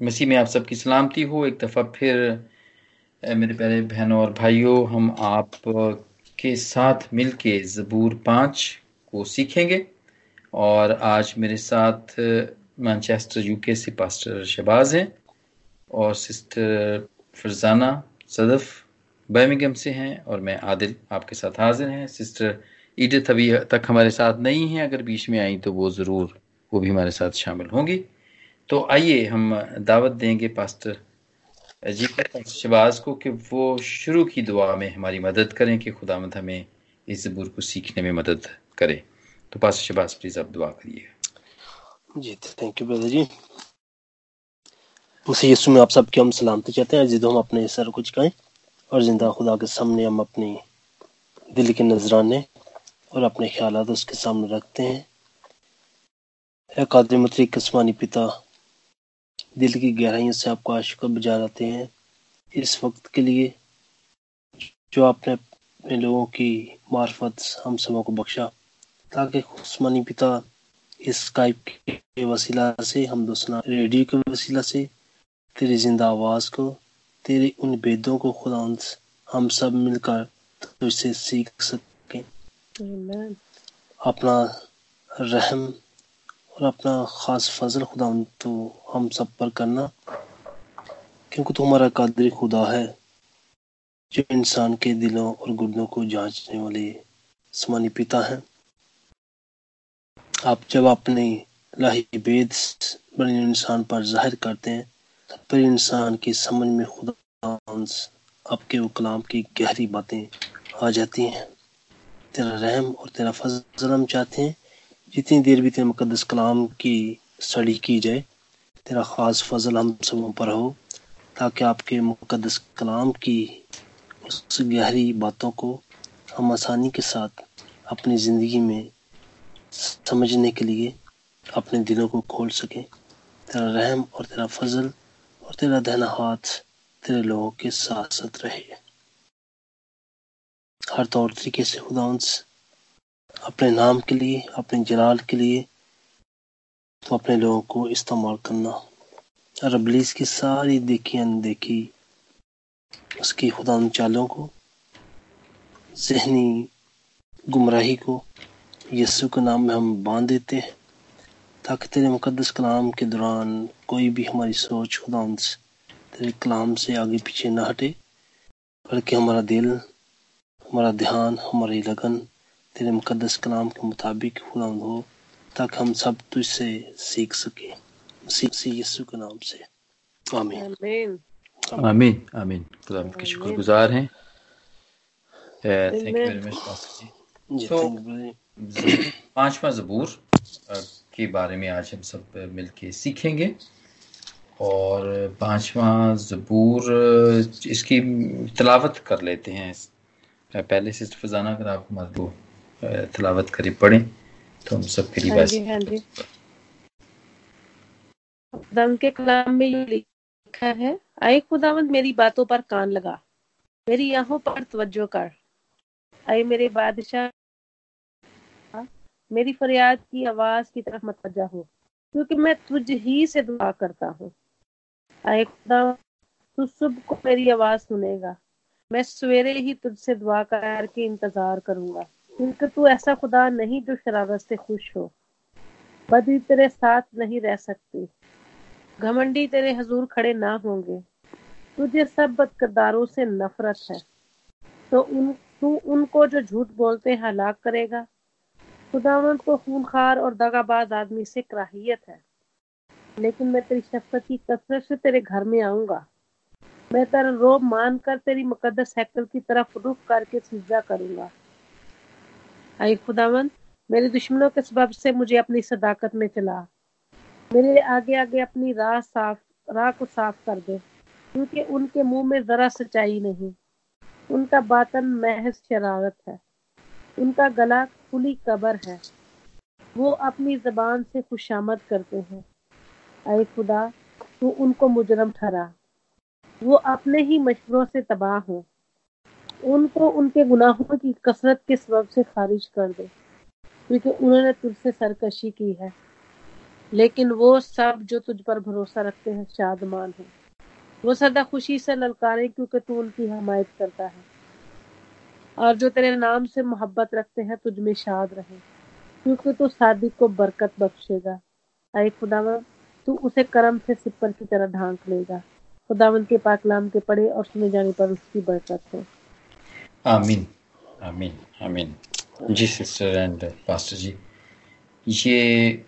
मसीह में आप सबकी सलामती हो। एक दफ़ा फिर मेरे प्यारे बहनों और भाइयों, हम आप के साथ मिलके ज़बूर पाँच को सीखेंगे। और आज मेरे साथ मैनचेस्टर यूके से पास्टर शबाज हैं और सिस्टर फरजाना सदफ बर्मिंगम से हैं और मैं आदिल आपके साथ हाजिर हैं। सिस्टर ईडत अभी तक हमारे साथ नहीं हैं। अगर बीच में आई तो वो ज़रूर, वो भी हमारे साथ शामिल होंगी। तो आइए हम दावत देंगे पास्टर जी शबाज को कि वो शुरू की दुआ में हमारी मदद करें, कि खुदा हमें इस जबूर को सीखने में मदद करे। तो पास्टर शबाज प्लीज़ आप दुआ करिए। जी थैंक यू ब्रदर जी। उसे यीशु में आप सबके हम सलामती चाहते हैं। जिद हम अपने सर कुछ कहें और ज़िंदा खुदा के सामने हम अपनी दिल के नजराने और अपने ख्याल उसके सामने रखते हैं। कादर मतरी कस्मानी पिता दिल की गहराइयों से आपको शुक्र बजा जाते हैं? इस वक्त के लिए जो आपने अपने लोगों की मार्फत हम सबों को बख्शा ताकि उस्मानी पिता इस स्काइप के वसीला से हम दोस्तना रेडियो के वसीला से तेरी ज़िंदा आवाज़ को तेरे उन भेदों को खुदा हम सब मिलकर तुझसे सीख सकें। अपना रहम और अपना खास फजल खुदा तो हम सब पर करना, क्योंकि तो हमारा कादरी खुदा है, जो इंसान के दिलों और गुर्दों को जांचने वाले समानी पिता हैं। आप जब अपने लाही बेद बने इंसान पर ज़ाहिर करते हैं तो फिर इंसान की समझ में खुदा आपके वो कलाम की गहरी बातें आ जाती हैं। तेरा रहम और तेरा फजल हम चाहते हैं जितनी देर भी तेरे मुकदस कलाम की स्टडी की जाए, तेरा ख़ास फजल हम सबों पर हो, ताकि आपके मुकदस कलाम की उस गहरी बातों को हम आसानी के साथ अपनी ज़िंदगी में समझने के लिए अपने दिलों को खोल सकें। तेरा रहम और तेरा फजल और तेरा दहना हाथ तेरे लोगों के साथ साथ रहे। हर तौर तरीके से खुदा अपने नाम के लिए, अपने जलाल के लिए तो अपने लोगों को इस्तेमाल करना। और अबलीस की सारी देखी अनदेखी, उसकी खुदा चालों को, जहनी गुमराही को यस्सु के नाम में हम बाँध देते हैं, ताकि तेरे मुकदस कलाम के दौरान कोई भी हमारी सोच खुदा तेरे कलाम से आगे पीछे ना हटे, बल्कि हमारा दिल, हमारा ध्यान, हमारी लगन तेरे मुकदस कलाम के मुताबिक खुदा हो ताकि हम सब तुझसे सीख सके यीशु के नाम से। आमीन। आमीन। आमीन खुदा के शुक्रगुजार हैं। थैंक यू वेरी मच जी। तो पांचवा जबूर के बारे में आज हम सब मिलके सीखेंगे। और पांचवा जबूर इसकी तलावत कर लेते हैं। पहले सिस्टर फजाना अगर आप को तलावत करी पढ़े तो हम सब के लिए हाँ जी हाँ जी। खुदावंद के कलाम में ये लिखा है आए खुदावंद मेरी बातों पर कान लगा मेरी आँखों पर तवज्जो कर। आए मेरे बादशाह मेरी फरियाद की आवाज़ की तरफ़ मतवजा हो क्योंकि मैं तुझ ही से दुआ करता हूँ। आए खुदा तू सुबह को मेरी आवाज़ सुनेगा मैं सवेरे ही तुझसे दुआ करके इंतज़ार करूँगा। क्योंकि तू ऐसा खुदा नहीं जो शरारत से खुश हो। बदी तेरे साथ नहीं रह सकती। घमंडी तेरे हजूर खड़े ना होंगे। तुझे सब बदकरदारों से नफरत है। तो उन, तू उनको जो झूठ बोलते हैं, हलाक करेगा। खुदावंत को खूनखार और दगाबाज आदमी से कराहियत है। लेकिन मैं तेरी शफकत की कसरत से तेरे घर में आऊँगा। मैं तेरा रोब मान कर तेरी मुकदस हैकल की तरफ़ रुख करके सिजा करूँगा। आई खुदावन, मेरे दुश्मनों के सबब से मुझे अपनी सदाकत में चला। मेरे आगे आगे अपनी राह साफ़, राह को साफ़ कर दे, क्योंकि उनके मुँह में जरा सच्चाई नहीं। उनका बातन महज शरारत है। उनका गला खुली कबर है। वो अपनी जबान से खुशामद करते हैं। आए खुदा, तू उनको मुजरम ठहरा। वो अपने ही मशवरों से तबाह हो। उनको उनके गुनाहों की कसरत के सबब से खारिज कर दे, क्योंकि उन्होंने तुझसे सरकशी की है। लेकिन वो सब जो तुझ पर भरोसा रखते हैं, शादमान है। वो सदा खुशी से ललकारे, क्योंकि तू उनकी हमायत करता है। और जो तेरे नाम से मोहब्बत रखते हैं, तुझ में शाद रहे। क्योंकि तू सादिक को बरकत बख्शेगा। अरे खुदावन, तू उसे करम से सिपर की तरह ढांक लेगा। खुदावन के पाकलाम के पड़े और सुने जाने पर उसकी बरकत हो। आमीन आमीन आमीन जी सिस्टर एंड पास्टर जी ये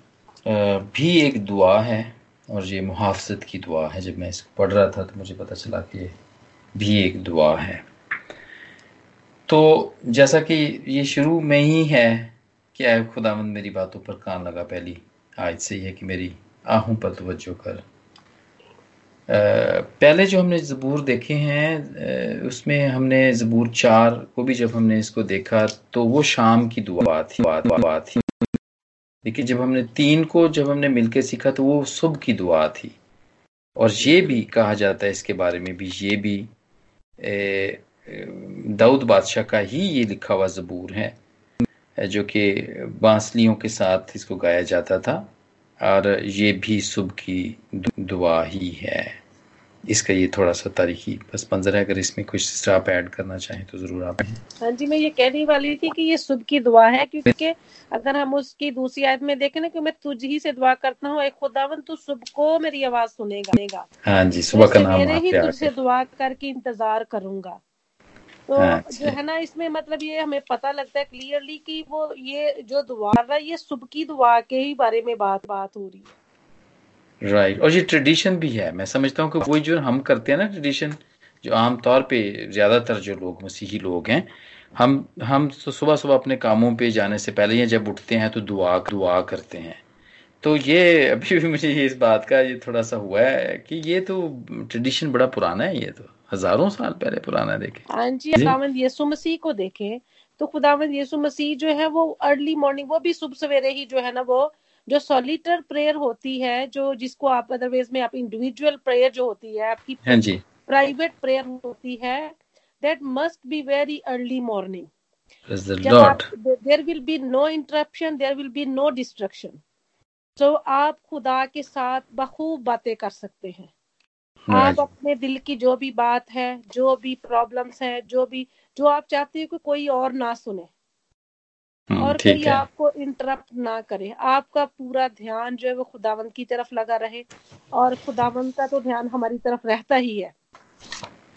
भी एक दुआ है और ये मुहाफ़त की दुआ है। जब मैं इसको पढ़ रहा था तो मुझे पता चला कि ये भी एक दुआ है। तो जैसा कि ये शुरू में ही है कि आए खुदावंद मेरी बातों पर कान लगा। पहली आज से ही है कि मेरी आहों पर तवज्जो कर। पहले जो हमने ज़बूर देखे हैं उसमें हमने ज़बूर चार को भी जब हमने इसको देखा तो वो शाम की दुआ थी, बात थी। लेकिन जब हमने तीन को जब हमने मिलकर सीखा तो वो सुबह की दुआ थी। और ये भी कहा जाता है इसके बारे में भी, ये भी दाऊद बादशाह का ही ये लिखा हुआ ज़बूर है, जो कि बांसलियों के साथ इसको गाया जाता था, और ये भी सुबह की दुआ ही है। इसका ये थोड़ा सा तारीखी बस मंजर है अगर इसमें कुछ आप ऐड करना चाहें तो ज़रूर आप हाँ जी मैं ये कहने वाली थी कि ये सुबह की दुआ है क्योंकि अगर हम उसकी दूसरी आयत में देखें ना कि मैं तुझ ही से दुआ करता हूँ एक खुदावन तू सुबह को मेरी आवाज़ सुनेगा हाँ जी सुबह का नाम मेरे ही तुझसे दुआ करके इंतज़ार करूँगा। तो जो है ना इसमें मतलब ये हमें पता लगता है क्लियरली कि वो ये जो दुआ रहा है ये सुबह की दुआ के ही बारे में बात बात हो रही है। राइट और ये ट्रेडिशन भी है। मैं समझता हूँ कि वही जो हम करते हैं ना ट्रेडिशन जो आमतौर पे ज़्यादातर जो लोग मसीही लोग हैं हम हम तो सुबह सुबह अपने कामों पे जाने से पहले या जब उठते हैं तो दुआ दुआ करते हैं। तो ये अभी भी मुझे इस बात का ये थोड़ा सा हुआ है कि ये तो ट्रेडिशन बड़ा पुराना है ये तो। हज़ारों साल पहले पुराना देखे। हाँ जी खुदावंद यीशु मसीह को देखे तो खुदावंद यीशु मसीह जो है वो अर्ली मॉर्निंग वो भी सुबह सवेरे ही जो है ना वो जो सॉलिटर प्रेयर होती है जो जिसको आप अदरवाइज़ में आप इंडिविजुअल प्रेयर जो होती है आपकी हाँ प्राइवेट प्रेयर होती है that must be very early morning there will be no interruption there will be no distraction तो आप खुदा के साथ बखूब बातें कर सकते हैं। आप अपने दिल की जो भी बात है जो भी प्रॉब्लम्स है जो भी जो आप चाहते हो कि कोई और ना सुने और कोई आपको इंटरप्ट ना करे। आपका पूरा ध्यान जो है वो खुदावंत की तरफ़ लगा रहे और खुदावंत का तो ध्यान हमारी तरफ़ रहता ही है।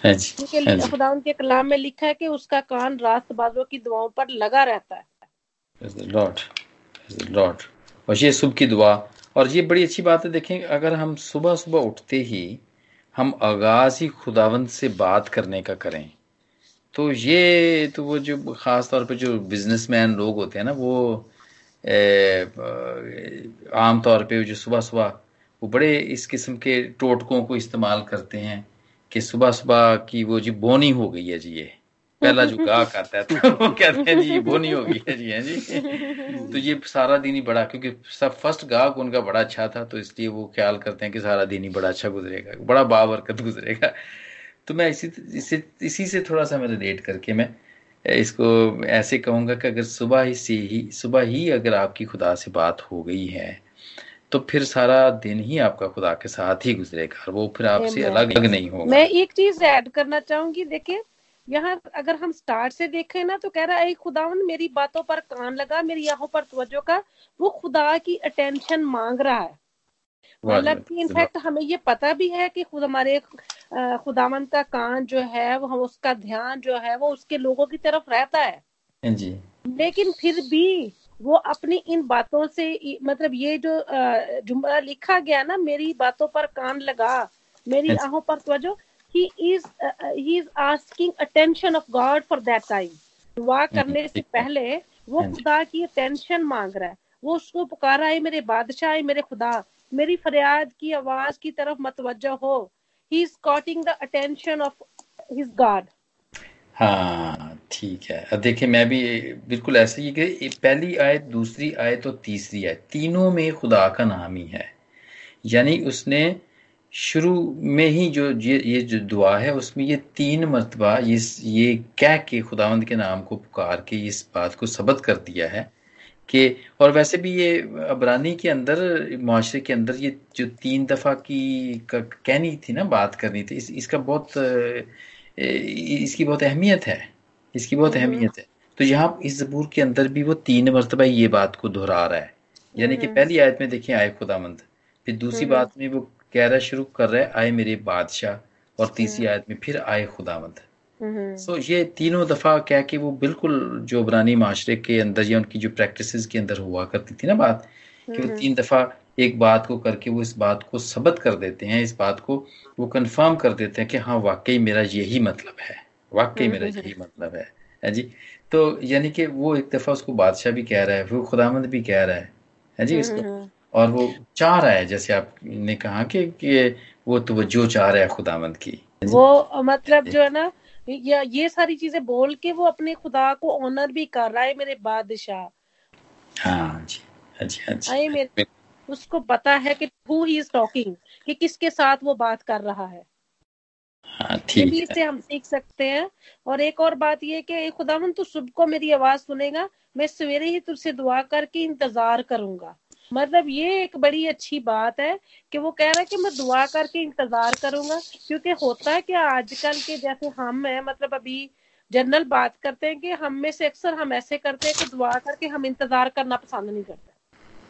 हाँ क्योंकि हाँ खुदावंत के कलाम में लिखा है कि उसका कान रात बाजों की दुआओं पर लगा रहता है। लॉर्ड लॉर्ड और ये सुबह की दुआ और ये बड़ी अच्छी बात है देखें अगर हम सुबह सुबह उठते ही हम आगाज़ ही खुदावंत से बात करने का करें तो ये तो वो जो ख़ास तौर पे जो बिजनेसमैन लोग होते हैं ना, वो आम तौर पे जो सुबह सुबह, वो बड़े इस किस्म के टोटकों को इस्तेमाल करते हैं कि सुबह सुबह की वो जी बोनी हो गई है जी ये। पहला जो गाहक आता है तो वो कहते हैं जी बोनी हो गई है जी है जी? तो ये सारा दिन ही बड़ा, क्योंकि सब फ़र्स्ट गाहक उनका बड़ा अच्छा था तो इसलिए वो ख्याल करते हैं कि सारा दिन ही बड़ा अच्छा गुजरेगा, बड़ा बाबरकत गुजरेगा। तो मैं इसी इसी इसी से थोड़ा सा मैं रिलेट करके मैं इसको ऐसे कहूँगा कि अगर सुबह ही से ही सुबह ही अगर आपकी खुदा से बात हो गई है तो फिर सारा दिन ही आपका खुदा के साथ ही गुजरेगा और वो फिर आपसे अलग अलग नहीं होगा। मैं एक चीज़ ऐड करना चाहूँगी देखिए यहाँ अगर हम स्टार्ट से देखें ना तो कह रहा है खुदावन मेरी बातों पर कान लगा मेरी आँखों पर तवज्जो का। वो खुदा की अटेंशन मांग रहा है। मतलब कि इनफैक्ट हमें ये पता भी है कि खुद हमारे खुदावन का कान जो है वो हम उसका ध्यान जो है वो उसके लोगों की तरफ़ रहता है। हाँ जी। लेकिन फिर भी वो अपनी इन बातों से मतलब ये जो जुमला लिखा गया ना मेरी बातों पर कान लगा मेरी हाँ आँखों पर he is uh, he is asking attention of God for that time दुआ करने से पहले वो खुदा की अटेंशन मांग रहा है। वो उसको पुकारा है मेरे बादशाह है मेरे खुदा मेरी फरियाद की आवाज़ की तरफ़ मतवजह हो। He is courting the attention of his God हाँ ठीक है। अब देखिए, मैं भी बिल्कुल ऐसे ही कि पहली आयत, दूसरी आयत और तीसरी आयत, तीनों में खुदा का नाम ही है। यानी उसने शुरू में ही जो ये ये जो दुआ है, उसमें ये तीन मरतबा, ये ये कह के खुदावंद के नाम को पुकार के इस बात को सबत कर दिया है। कि और वैसे भी ये अबरानी के अंदर माशरे के अंदर ये जो तीन दफ़ा की कहनी थी ना बात करनी थी इस, इसका बहुत इसकी बहुत अहमियत है इसकी बहुत हम्म। अहमियत है तो यहाँ इस जबूर के अंदर भी वो तीन मरतबा ये बात को दोहरा रहा है यानी कि हम्म। पहली आयत में देखिए आए खुदामंद फिर दूसरी हम्म। बात में वो कह रहा शुरू कर रहा है आए मेरे बादशाह और तीसरी आयत में फिर आए खुदामंद सो so, ये तीनों दफ़ा क्या कि वो बिल्कुल जो बरानी माशरे के अंदर या उनकी जो प्रैक्टिस के अंदर हुआ करती थी ना बात कि वो तीन दफ़ा एक बात को करके वो इस बात को सबत कर देते हैं इस बात को वो कंफर्म कर देते हैं कि हाँ वाकई मेरा यही मतलब है वाकई मेरा यही मतलब है है जी? तो यानी कि वो एक दफ़ा उसको बादशाह भी कह रहा है वो खुदामंद भी कह रहा है है जी? इसको और वो चाह रहा है जैसे आपने कहा कि, कि वो तो वो जो चाह रहा है खुदामंद की वो मतलब जो है ना या ये सारी चीज़ें बोल के वो अपने खुदा को ऑनर भी कर रहा है मेरे बादशाह। हाँ जी हाँ जी हाँ मेरे उसको पता है कि हु ही इज़ टॉकिंग कि किसके साथ वो बात कर रहा है। हाँ, ठीक है। इससे हम सीख सकते हैं और एक और बात ये कि खुदावन तू सुबह को मेरी आवाज़ सुनेगा मैं सवेरे ही तुझसे दुआ करके इंतज़ार करूँगा। मतलब ये एक बड़ी अच्छी बात है कि वो कह रहा है कि मैं दुआ करके इंतज़ार करूँगा क्योंकि होता है कि आजकल के जैसे हम है मतलब अभी जनरल बात करते हैं कि हम में से अक्सर हम ऐसे करते हैं कि दुआ करके हम इंतज़ार करना पसंद नहीं करते।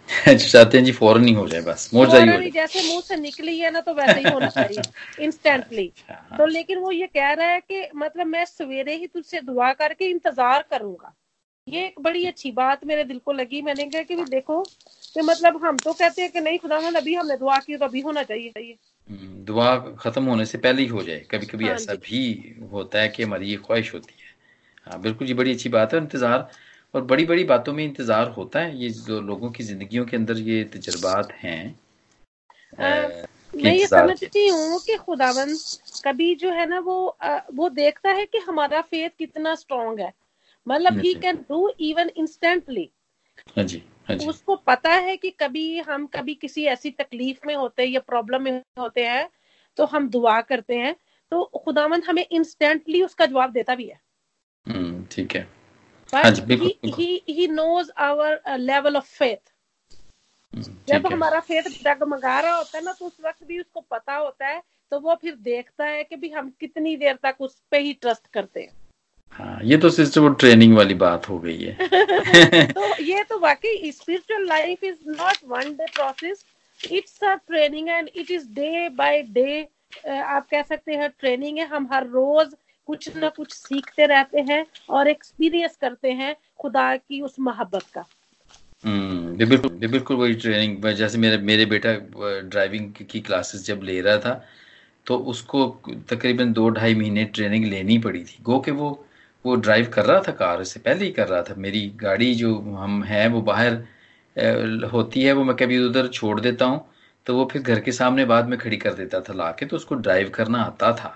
चाहते हैं जी फ़ौरन ही हो जाए बस मोजा ही हो जाए। जैसे मुँह से निकली है ना तो वैसे ही होना चाहिए इंस्टेंटली हाँ। तो लेकिन वो ये कह रहा है कि मतलब मैं सवेरे ही तुझसे दुआ करके इंतज़ार करूँगा। ये एक बड़ी अच्छी बात मेरे दिल को लगी। मैंने कहा कि देखो कि मतलब हम तो कहते हैं कि नहीं खुदा अभी हमने दुआ की तो अभी होना चाहिए। चाहिए हम्म, दुआ खत्म होने से पहले ही हो जाए। कभी कभी हाँ ऐसा भी होता है कि हमारी ये ख्वाहिश होती है। हाँ बिल्कुल ये बड़ी अच्छी बात है इंतज़ार और बड़ी बड़ी बातों में इंतज़ार होता है। ये जो लोगों की जिंदगियों के अंदर ये तजर्बात हैं मैं ये समझती हूँ कि खुदावन कभी जो है ना वो आ, वो देखता है कि हमारा फेथ कितना स्ट्रांग है। मतलब he can do even instantly उसको पता है कि कभी हम कभी किसी ऐसी तकलीफ़ में होते हैं या प्रॉब्लम में होते हैं तो हम दुआ करते हैं तो खुदावंद हमें इंस्टेंटली उसका जवाब देता भी है। हम्म, ठीक है। हाँ he knows our level of faith जब हमारा फेथ डगमगा रहा होता है ना तो उस वक्त भी उसको पता होता है तो वो फिर देखता है कि भी हम कितनी देर तक उस पे ही ट्रस्ट करते हैं। हाँ ये तो सिस्टर वो ट्रेनिंग वाली बात हो गई है। तो ये तो वाकई spiritual life is not one day process it's a training and it is day by day आप कह सकते हैं ट्रेनिंग है हम हर रोज कुछ ना कुछ सीखते रहते हैं और एक्सपीरियंस करते हैं खुदा की उस मोहब्बत का। हम्म बिल्कुल बिल्कुल वही ट्रेनिंग जैसे मेरे मेरे बेटा ड्राइविंग की क्लासेस जब ले रहा था तो उसको तकरीबन दो ढाई महीने ट्रेनिंग लेनी पड़ी थी। गो के वो वो ड्राइव कर रहा था कार से पहले ही कर रहा था। मेरी गाड़ी जो हम हैं वो बाहर होती है वो मैं कभी उधर छोड़ देता हूँ तो वो फिर घर के सामने बाद में खड़ी कर देता था ला के तो उसको ड्राइव करना आता था।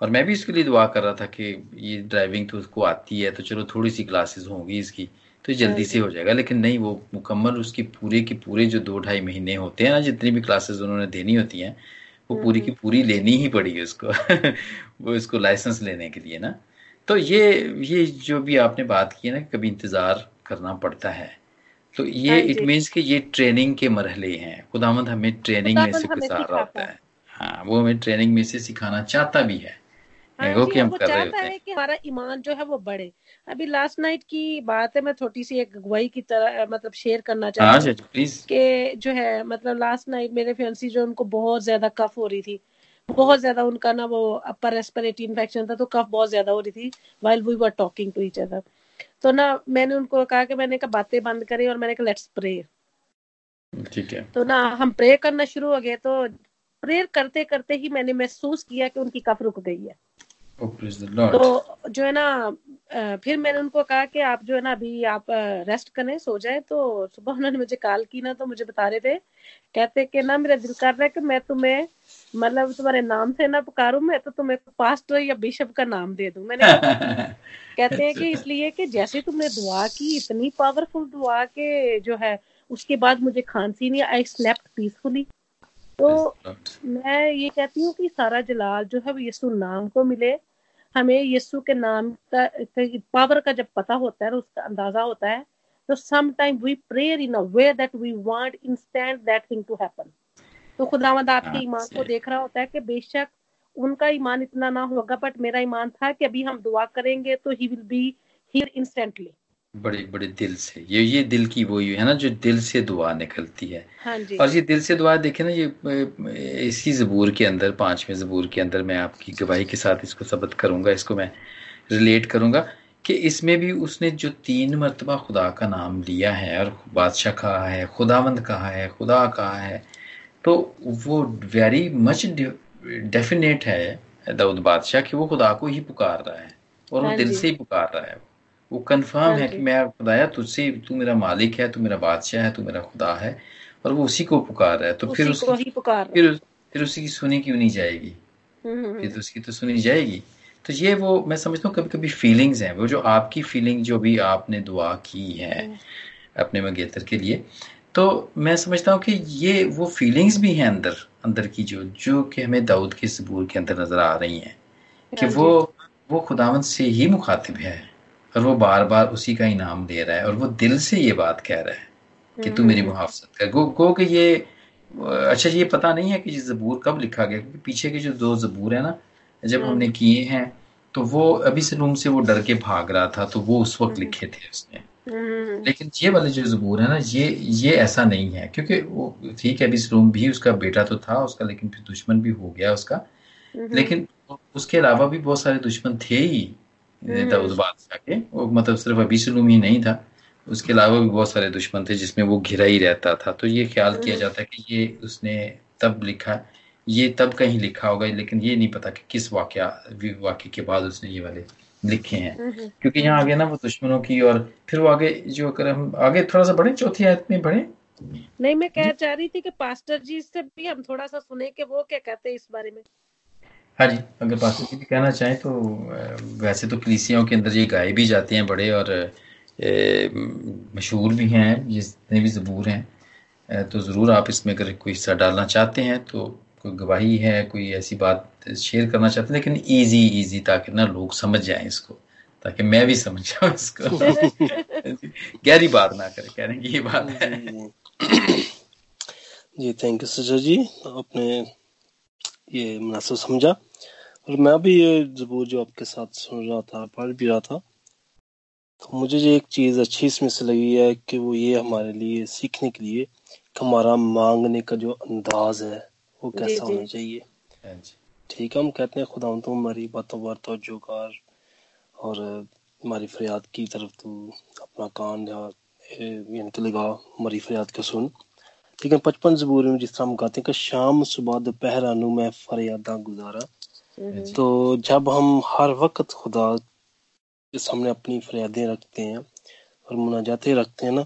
और मैं भी इसके लिए दुआ कर रहा था कि ये ड्राइविंग तो उसको आती है तो चलो थोड़ी सी क्लासेस होंगी इसकी तो जल्दी से हो जाएगा। लेकिन नहीं वो मुकम्मल उसकी पूरे की पूरे जो दो ढाई महीने होते हैं ना जितनी भी क्लासेस उन्होंने देनी होती हैं वो पूरी की पूरी लेनी ही पड़ी उसको वो इसको लाइसेंस लेने के लिए ना। तो ये ये जो भी आपने बात की है ना कभी इंतज़ार करना पड़ता है तो ये इट हाँ मीन्स कि ये ट्रेनिंग के मरहले हैं। खुदामद हमें ट्रेनिंग में से गुजारा होता है। हाँ। वो हमें ट्रेनिंग में से सिखाना चाहता भी है। हाँ वो कि हम कर रहे होते हैं कि हमारा ईमान जो है वो बढ़े। अभी लास्ट नाइट की बात है मैं छोटी सी एक अगुवाई की तरह मतलब शेयर करना चाहती हूँ कि जो है मतलब लास्ट नाइट मेरे फ्रेंसी जो उनको बहुत ज़्यादा कफ हो रही थी। बहुत ज़्यादा उनका ना वो अपर रेस्पिरेटरी इन्फेक्शन था तो कफ बहुत ज़्यादा हो रही थी while we were talking to each other तो ना मैंने उनको कहा कि मैंने कहा बातें बंद करें और मैंने कहा लेट्स प्रे ठीक है। तो ना हम प्रे करना शुरू हो गए तो प्रेयर करते करते ही मैंने महसूस किया कि उनकी कफ रुक गई है। तो जो है ना फिर मैंने उनको कहा कि आप जो है ना अभी आप रेस्ट करें सो जाए। तो सुबह उन्होंने मुझे कॉल की ना तो मुझे बता रहे थे। कहते कि ना मेरा दिल कर रहा है कि मैं तुम्हें मतलब तुम्हारे नाम से ना पुकारू मैं तो तुम्हें पास्टर या बिशप का नाम दे दूँ। मैंने कहते हैं कि इसलिए कि जैसे तुमने दुआ की इतनी पावरफुल दुआ के जो है उसके बाद मुझे खांसी नहीं आई स्लेप्ट पीसफुली तो मैं ये कहती हूँ कि सारा जलाल जो है वो यीशु नाम को मिले। हमें यीशु के नाम का पावर का जब पता होता है उसका अंदाज़ा होता है तो some time we prayer in a way that we want instant that thing to happen तो खुदावंद आपके ईमान को देख रहा होता है कि बेशक उनका ईमान इतना ना होगा बट मेरा ईमान था कि अभी हम दुआ करेंगे तो he will be here instantly बड़े बड़े दिल से। ये ये दिल की वो है ना जो दिल से दुआ निकलती है। हाँ जी। और ये दिल से दुआ देखे ना ये इसी जबूर के अंदर पाँचवें जबूर के अंदर मैं आपकी गवाही के साथ इसको सबत करूँगा इसको मैं रिलेट करूँगा कि इसमें भी उसने जो तीन मरतबा खुदा का नाम लिया है और बादशाह कहा है खुदावंद कहा है खुदा कहा है तो वो वेरी मच डेफिनेट है दाऊद बादशाह कि वो खुदा को ही पुकार रहा है और वो हाँ दिल से ही पुकार रहा है। वो कंफर्म हाँ है कि मैं खुदाया तुझसे तू मेरा मालिक है तू मेरा बादशाह है तू मेरा खुदा है और वो उसी को पुकार रहा है। तो फिर उसी को उसकी ही पुकार रहा फिर फिर उसी की सुनी क्यों नहीं जाएगी? हम्म, हम्म, फिर तो उसकी तो सुनी जाएगी। तो ये वो मैं समझता हूँ कभी कभी फीलिंग्स हैं वो जो आपकी फीलिंग जो भी आपने दुआ की है हम्म। अपने मंगेतर के लिए तो मैं समझता हूँ कि ये वो फीलिंग्स भी हैं अंदर अंदर की जो जो कि हमें दाऊद के सबूर के अंदर नज़र आ रही हैं कि हाँ वो वो खुदावंद से ही मुखातिब है। और वो बार बार उसी का इनाम दे रहा है और वो दिल से ये बात कह रहा है कि तू मेरी हम्म, मुहाफजत कर। गो गो कि ये अच्छा ये पता नहीं है कि ये जबूर कब लिखा गया क्योंकि पीछे के जो दो जबूर है ना जब हम्म। हमने किए हैं तो वो अभी से रूम से वो डर के भाग रहा था तो वो उस वक्त हम्म। लिखे थे उसने। लेकिन ये वाले जो जबूर है ना ये ये ऐसा नहीं है क्योंकि वो ठीक है अभी रूम भी उसका बेटा तो था उसका लेकिन फिर दुश्मन भी हो गया उसका। लेकिन उसके अलावा भी बहुत सारे दुश्मन थे ही। हम्म। दाऊद बादशाह के वो मतलब सिर्फ़ अभी सलूम ही नहीं था उसके अलावा भी बहुत सारे दुश्मन थे जिसमें वो घिरा ही रहता था। तो ये ख्याल किया हम्म। जाता है कि ये उसने तब लिखा ये तब कहीं लिखा होगा लेकिन ये नहीं पता कि किस वाक्य वाक्य के बाद उसने ये वाले लिखे हैं। हम्म, क्योंकि यहाँ आगे ना वो दुश्मनों की और फिर वो आगे जो अगर हम आगे थोड़ा सा बढ़े चौथी आयत में बढ़े। नहीं मैं कह चाह रही थी कि पास्टर जी से भी हम थोड़ा सा सुने कि वो क्या कहते हैं इस बारे में। हाँ जी अगर जी भी कहना चाहें तो वैसे तो कलीसियाओं के अंदर ये गाए भी जाते हैं बड़े और मशहूर भी हैं जितने भी ज़बूर हैं तो ज़रूर आप इसमें अगर कोई हिस्सा डालना चाहते हैं तो कोई गवाही है कोई ऐसी बात शेयर करना चाहते हैं लेकिन इजी इजी ताकि ना लोग समझ जाएँ इसको ताकि मैं भी समझ जाऊँ इसको गहरी बात ना करें कह रहे हैं कि ये बात है जी जी थैंक यू सजा जी आपने ये मुनासिब समझा और मैं भी ये जबूर जो आपके साथ सुन रहा था पढ़ भी रहा था तो मुझे जो एक चीज़ अच्छी इसमें से लगी है कि वो ये हमारे लिए सीखने के लिए हमारा मांगने का जो अंदाज है वो कैसा होना चाहिए। हाँ ठीक है हम कहते हैं खुदा तो हमारी बातों पर तवज्जो कर और हमारी फरियाद की तरफ़ तू अपना कान या ए, यानी कि लगा हमारी फरियाद को सुन। लेकिन पचपन जबूर में जिस तरह हम गाते हैं कि शाम सुबह दोपहर अनु मैं फरियादा गुजारा। तो जब हम हर वक्त खुदा के सामने अपनी फरियादें रखते हैं और मुनाजातें रखते हैं ना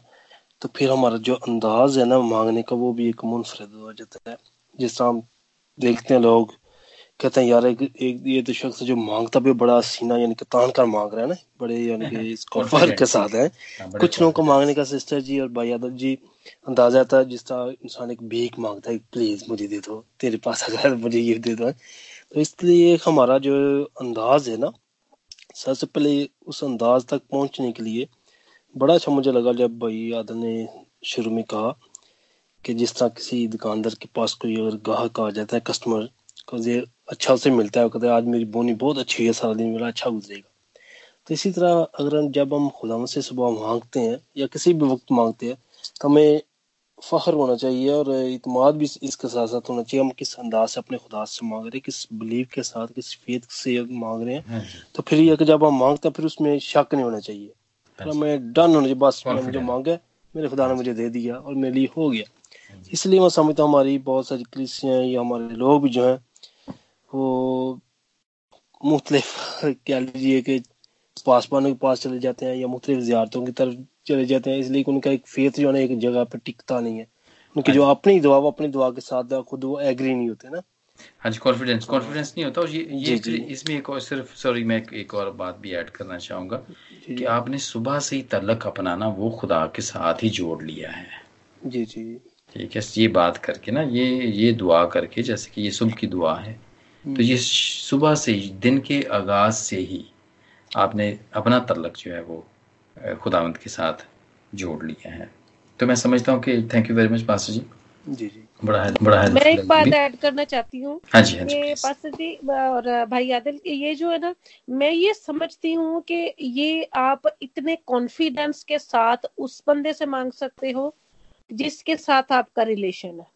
तो फिर हमारा जो अंदाज है ना मांगने का वो भी एक मुनफरद हो जाता है। जिस तरह हम देखते हैं लोग कहते हैं यार एक, एक ये तो शख्स जो माँगता भी बड़ा सीना यानी कि तान कर मांग रहा है ना बड़े यानी कि इसको. फ़र्क के साथ है। हाँ, कुछ लोगों को मांगने का सिस्टर जी और भाई यादव जी अंदाज़ा था जिस तरह इंसान एक भीख माँगता है प्लीज़ मुझे दे दो तेरे पास अगर मुझे ये दे दो तो इसलिए हमारा जो अंदाज है ना, सबसे पहले उस अंदाज तक पहुँचने के लिए बड़ा अच्छा मुझे लगा जब भाई यादव ने शुरू में कहा कि जिस तरह किसी दुकानदार के पास कोई अगर ग्राहक आ जाता है कस्टमर को ये अच्छा से मिलता है कहता है, आज मेरी बोनी बहुत अच्छी है, सारा दिन मेरा अच्छा गुजरेगा। तो इसी तरह अगर हम जब हम खुदा से सुबह मांगते हैं या किसी भी वक्त मांगते हैं तो हमें फख्र होना चाहिए और इतमाद भी इसके साथ साथ होना चाहिए। हम किस अंदाज से अपने खुदा से मांग रहे हैं किस बिलीव के साथ किस फेद से मांग रहे हैं हाँ तो फिर ये जब हम मांगते हैं फिर उसमें शक नहीं होना चाहिए। फिर हाँ हमें डन होना चाहिए बस मैंने मुझे. मांगा मेरे खुदा ने मुझे दे दिया और मेरे लिए हो गया। हाँ इसलिए मैं समझता हूँ हमारी बहुत सारी कलिसियाँ या हमारे लोग भी जो हैं वो मुख्तलिफ़ कह लीजिए कि पासवानों के पास चले जाते हैं या मुख्तलिफ़ जियारतों की तरफ़ चले जाते हैं इसलिए उनका एक फेथ जो है एक जगह पे टिकता नहीं है। उनकी जो अपनी दुआ वो अपनी दुआ के साथ खुद वो एग्री नहीं होते ना। हाँ जी कॉन्फिडेंस कॉन्फिडेंस नहीं होता। और ये ये इसमें एक और सिर्फ़ सॉरी मैं एक, और बात भी ऐड करना चाहूँगा कि आपने सुबह से ही तलक अपनाना वो खुदा के साथ ही जोड़ लिया है। जी जी। ठीक है ये बात करके ना ये ये दुआ करके जैसे कि ये सुबह की दुआ है। तो ये सुबह से ही दिन के आगाज़ से ही आपने अपना तलक जो है वो खुदावंत के साथ जोड़ लिया है। तो मैं समझता हूँ कि thank you very much pastor जी। जी जी। बड़ा बड़ा मैं एक बात ऐड करना चाहती हूँ हाँ जी हाँ जी पास्टर जी और भाई आदिल ये जो है ना मैं ये समझती हूँ कि ये आप इतने कॉन्फिडेंस के साथ उस बंदे से मांग सकते हो जिसके साथ आपका रिलेशन है।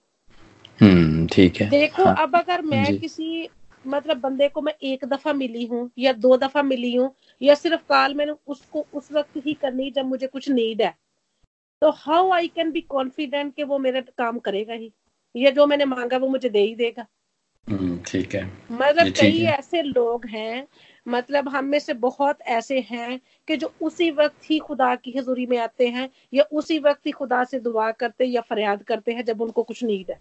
हम्म ठीक है। देखो हाँ, अब अगर मैं किसी मतलब बंदे को मैं एक दफ़ा मिली हूँ या दो दफ़ा मिली हूँ या सिर्फ़ कॉल मैंने उसको उस वक्त ही करनी जब मुझे कुछ नीड है। तो how I can be confident कि वो मेरे काम करेगा ही? या जो मैंने मांगा वो मुझे दे ही देगा। हम्म, ठीक है। मतलब कई ऐसे लोग हैं मतलब हम में से बहुत ऐसे हैं कि जो उसी वक्त ही खुदा की हजूरी में आते हैं या उसी वक्त ही खुदा से दुआ करते या फरियाद करते हैं जब उनको कुछ नीड है।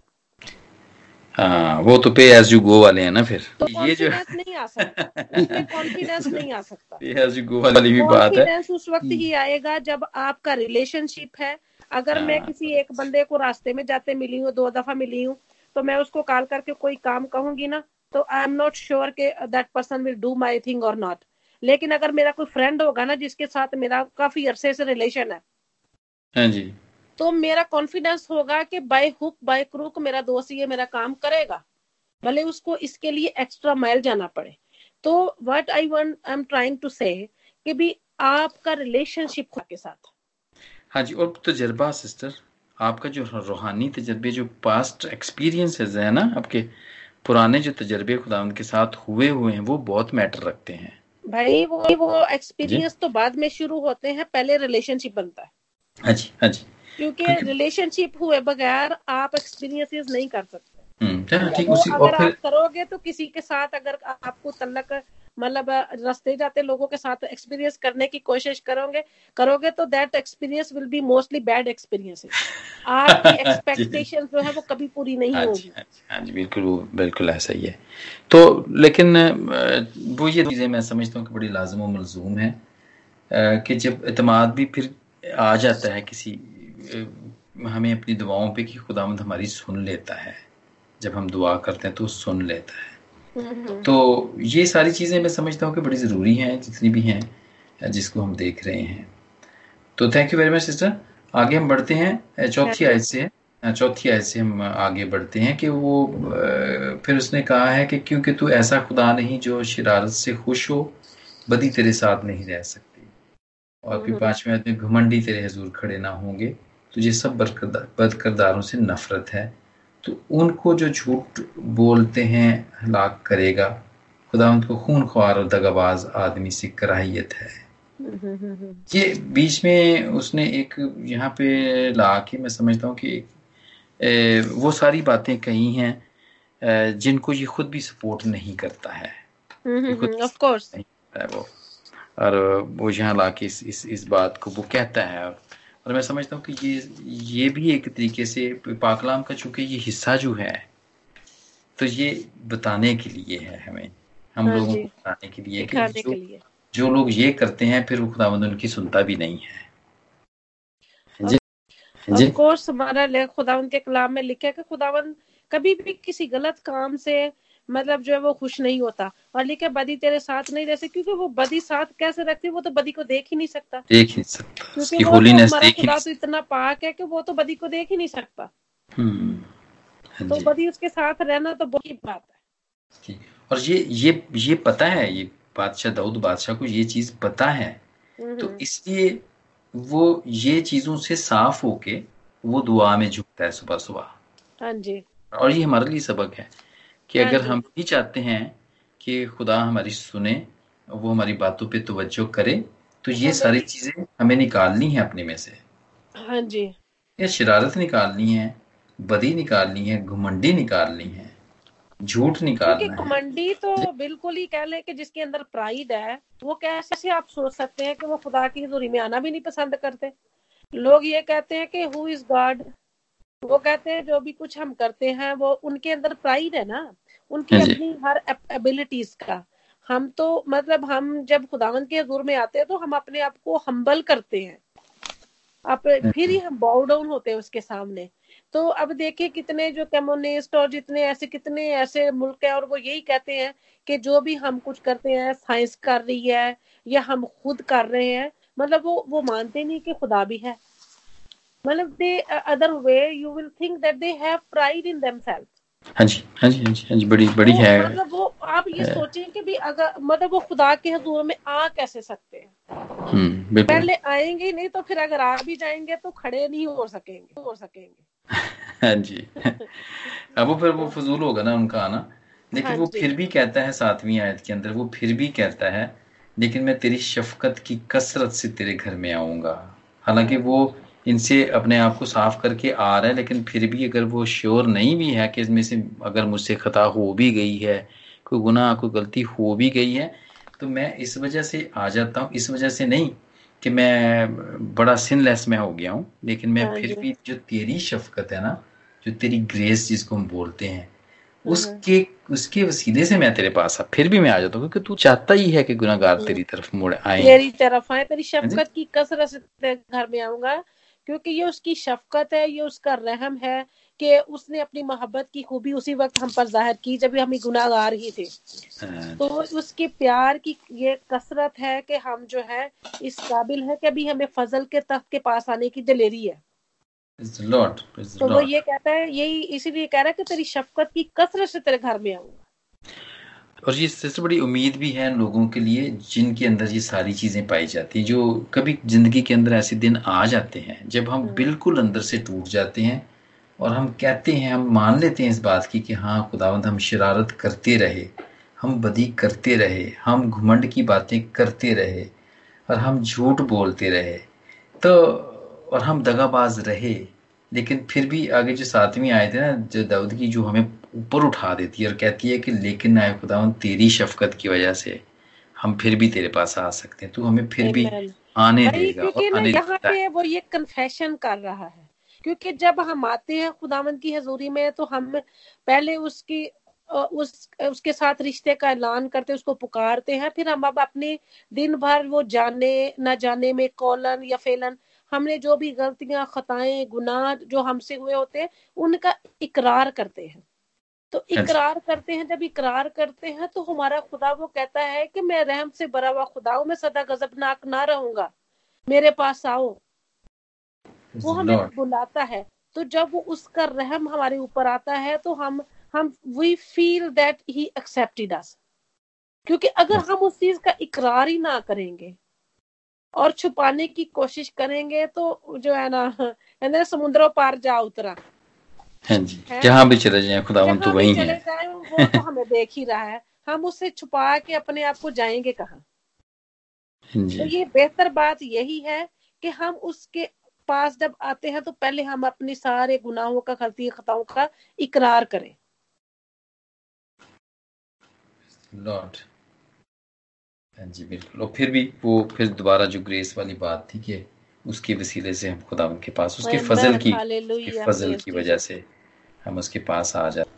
हाँ वो तो पे एज यू गो वाले हैं ना फिर। तो ये जो नहीं आ सकता। कॉन्फिडेंस नहीं आ सकता। पे एज यू गो वाली भी बात है। उस वक्त ही आएगा जब आपका रिलेशनशिप है। अगर मैं हाँ। किसी एक बंदे को रास्ते में जाते मिली हूँ दो दफ़ा मिली हूँ तो मैं उसको कॉल करके कोई काम कहूँगी ना तो आई एम नॉट श्योर के that person will do my thing और नॉट लेकिन अगर मेरा कोई फ्रेंड होगा ना जिसके साथ मेरा काफ़ी अरसे से रिलेशन है हाँ जी। तो मेरा कॉन्फिडेंस होगा कि बाय हुक बाय क्रूक मेरा दोस्त ये मेरा काम करेगा। भले उसको इसके लिए एक्स्ट्रा माइल जाना पड़े। तो what I want I am trying to say कि भी आपका रिलेशनशिप खुदा के साथ। हाँ जी और तजर्बा सिस्टर आपका जो रूहानी तजर्बे जो पास्ट एक्सपीरियंसेस है ना आपके पुराने जो तजर्बे खुदा उनके साथ हुए हुए हैं वो बहुत मैटर रखते हैं। भाई वो वो एक्सपीरियंस तो बाद में शुरू होते हैं पहले रिलेशनशिप बनता है। हाँ जी हाँ जी। क्योंकि रिलेशनशिप हुए बगैर आप एक्सपीरियंसेस नहीं कर सकते। हम्म ठीक उसी अगर आप करोगे तो किसी के साथ अगर आपको तलक मतलब रास्ते जाते लोगों के साथ एक्सपीरियंस करने की कोशिश करोगे करोगे तो that experience will be mostly bad experience आपकी एक्सपेक्टेशन जो है वो कभी पूरी नहीं होगी। हाँ जी बिल्कुल बिल्कुल ऐसा ही है। तो लेकिन वो ये चीज़ें मैं समझता हूँ कि बड़ी लाजम व मलजूम है कि जब एतमाद भी फिर आ जाता है किसी हमें अपनी दुआओं पे कि खुदावंद हमारी सुन लेता है। जब हम दुआ करते हैं तो सुन लेता है। तो ये सारी चीज़ें मैं समझता हूँ कि बड़ी ज़रूरी हैं जितनी भी हैं जिसको हम देख रहे हैं। तो thank you very much sister आगे हम बढ़ते हैं। चौथी आयत से। चौथी आयत से हम आगे बढ़ते हैं कि वो फिर उसने कहा है कि क्योंकि तू ऐसा खुदा नहीं जो शरारत से खुश हो बदी तेरे साथ नहीं रह सकती। और फिर। पाँचवें आयत में घमंडी तेरे हजूर खड़े ना होंगे। तुझे सब बदकिरदार बदकिरदारों से नफरत है। तो उनको जो झूठ बोलते हैं हलाक करेगा खुदा उनको खून ख्वार और दगाबाज आदमी से कराहियत है। हम्म, हम्म, हम्म, हम्म। ये बीच में उसने एक यहाँ पे ला के मैं समझता हूँ कि ए, वो सारी बातें कही हैं जिनको ये खुद भी सपोर्ट नहीं करता है। ऑफ़ कोर्स नहीं करता है वो। और वो यहाँ ला के इस, इस इस बात को वो कहता है और, और मैं समझता हूँ कि ये ये भी एक तरीके से पाकलाम का चूँकि ये हिस्सा जो है तो ये बताने के लिए है हमें। हम हाँ लोगों को बताने के लिए कि जो के लिए। जो लोग ये करते हैं फिर वो खुदावंद उनकी सुनता भी नहीं है। जी। जी। कोर्स हमारा खुदावंद के कलाम में लिखा है कि खुदावंद कभी भी किसी गलत काम से मतलब जो है वो खुश नहीं होता। और लिखा है, बदी तेरे साथ नहीं रह सकती क्योंकि वो बदी साथ कैसे रखती है वो तो बदी को देख ही नहीं सकता। देख नहीं सकता। क्योंकि वो तो देख ही खुदा तो इतना पाक है कि वो तो बदी को देख ही नहीं सकता। हम्म, हाँ तो बदी उसके साथ रहना तो बड़ी बात है। और ये ये ये पता है ये बादशाह दाऊद बादशाह को ये चीज़ पता है। तो हम्म, इसलिए वो ये चीज़ों से साफ़ होके वो दुआ में झुकता है सुबह सुबह हाँ जी। और ये हमारे लिए सबक है। कि हाँ अगर जी। हम भी चाहते हैं कि खुदा हमारी सुने वो हमारी बातों पे तवज्जो करे तो ये हाँ, सारी चीज़ें हमें निकालनी है अपने में से। हाँ जी। ये शरारत निकालनी है बदी निकालनी है घुमंडी निकालनी है झूठ क्योंकि निकालना है। घमंडी तो बिल्कुल ही कह ले कि जिसके अंदर प्राइड है वो कैसे से आप सोच सकते हैं कि वो खुदा की हजूरी में आना भी नहीं पसंद करते? लोग ये कहते हैं कि हु इज़ गॉड वो कहते हैं जो भी कुछ हम करते हैं वो उनके अंदर प्राइड है ना। उनकी हाँ अपनी हर एबिलिटीज का। हम तो मतलब हम जब खुदावंत के हजूर में आते हैं तो हम अपने आप को हम्बल करते हैं। आप फिर ही हम बाउ डाउन होते हैं उसके सामने। तो अब देखिए कितने जो कम्युनिस्ट और जितने ऐसे कितने ऐसे मुल्क है और वो यही कहते हैं कि जो भी हम कुछ करते हैं साइंस कर रही है या हम खुद कर रहे हैं मतलब वो वो मानते नहीं कि खुदा भी है। मतलब the other way you will think that they have pride in themselves हाँ जी हाँ जी हाँ जी हाँ जी बड़ी बड़ी है। मतलब वो आप ये सोचें कि भी अगर मतलब वो खुदा के हजूर में आ कैसे सकते हैं? हम्म बिल्कुल। पहले आएँगे नहीं तो फिर अगर आ भी जाएँगे तो खड़े नहीं हो सकेंगे हो सकेंगे। हाँ जी। अब वो फिर वो फजूल होगा ना उनका आना। लेकिन हाँ वो फिर भी कहता है सातवीं आयत के अंदर वो फिर भी कहता है लेकिन मैं तेरी शफकत की कसरत से तेरे घर में आऊँगा। हालाँकि वो इनसे अपने आप को साफ़ करके आ रहा है लेकिन फिर भी अगर वो श्योर नहीं भी है कि इसमें से अगर मुझसे खता हो भी गई है कोई गुनाह कोई गलती हो भी गई है तो मैं इस वजह से आ जाता हूँ इस वजह से नहीं कि मैं बड़ा सिनलेस में हो गया हूँ लेकिन मैं हाँ फिर भी जो तेरी शफकत है ना जो तेरी ग्रेस जिसको हम बोलते हैं हम्म। उसके उसके वसीले से मैं तेरे पास आ फिर भी मैं आ जाता हूँ क्योंकि तू चाहता ही है कि गुनाहगार हम्म। तेरी तरफ़ मुड़ आए तेरी तरफ़ आए तेरी हाँ शफकत की कसरत से घर में आऊँगा क्योंकि ये उसकी शफकत है ये उसका रहम है कि उसने अपनी मोहब्बत की खूबी उसी वक्त हम पर ज़ाहिर की जब हम गुनाहगार ही थे। हाँ, तो उसके प्यार की ये कसरत है कि हम जो है इस काबिल है कि अभी हमें फजल के तख्त के पास आने की दिलेरी है। Lord, तो वो ये कहता है यही इसीलिए कह रहा है कि तेरी शफकत की कसरत से तेरे घर में आऊँगा। और ये सबसे बड़ी उम्मीद भी है लोगों के लिए जिनके अंदर ये सारी चीज़ें पाई जाती हैं जो कभी ज़िंदगी के अंदर ऐसे दिन आ जाते हैं जब हम हम्म। बिल्कुल अंदर से टूट जाते हैं और हम कहते हैं हम मान लेते हैं इस बात की कि हाँ खुदावंद हम शरारत करते रहे हम बदी करते रहे हम घुमंड की बातें करते रहे और हम झूठ बोलते रहे तो और हम दगाबाज रहे लेकिन फिर भी आगे जो सातवीं आए थे ना जो दाऊद की जो हमें ऊपर उठा देती है और कहती है कि लेकिन आए खुदावन तेरी शफकत की वजह से हम फिर भी तेरे पास आ सकते हैं। तू हमें फिर भी आने देगा और आने यहाँ पे वो ये कन्फेशन कर रहा है। क्योंकि जब हम आते हैं खुदावंद की हजूरी में तो हम पहले उसकी उस उसके साथ रिश्ते का ऐलान करते उसको पुकारते हैं। फिर हम अब अपने दिन भर वो जाने न जाने में कौलन या फेलन हमने जो भी गलतियाँ खताएँ गुनाह जो हमसे हुए होते हैं उनका इकरार करते हैं। तो इकरार करते हैं जब इकरार करते हैं तो हमारा खुदा वो कहता है कि मैं रहम से भरा हुआ खुदा हूँ मैं सदा गजबनाक ना रहूँगा। मेरे पास आओ। वो हमें बुलाता है। तो जब वो उसका रहम हमारे ऊपर आता है तो हम हम we feel that he accepted us क्योंकि अगर हम उस चीज़ का इकरार ही ना करेंगे और छुपाने की कोशिश करेंगे तो जो है ना समुद्रों पार जा उतरा। हाँ जी। जहाँ भी चले जाए खुदावन तो वही है। वो तो हमें देख ही रहा है। हम उससे छुपा के अपने आप को जाएँगे कहाँ? तो ये बेहतर बात यही है कि हम उसके पास जब आते हैं तो पहले हम अपने सारे गुनाहों का गलती खताओं का इकरार करें। लॉर्ड हाँ जी बिल्कुल। और फिर भी वो फिर दोबारा जो ग्रेस वाली बात थी कि उसके वसीले से हम खुदा के पास उसके. फजल की फजल की वजह से हम उसके पास आ जाते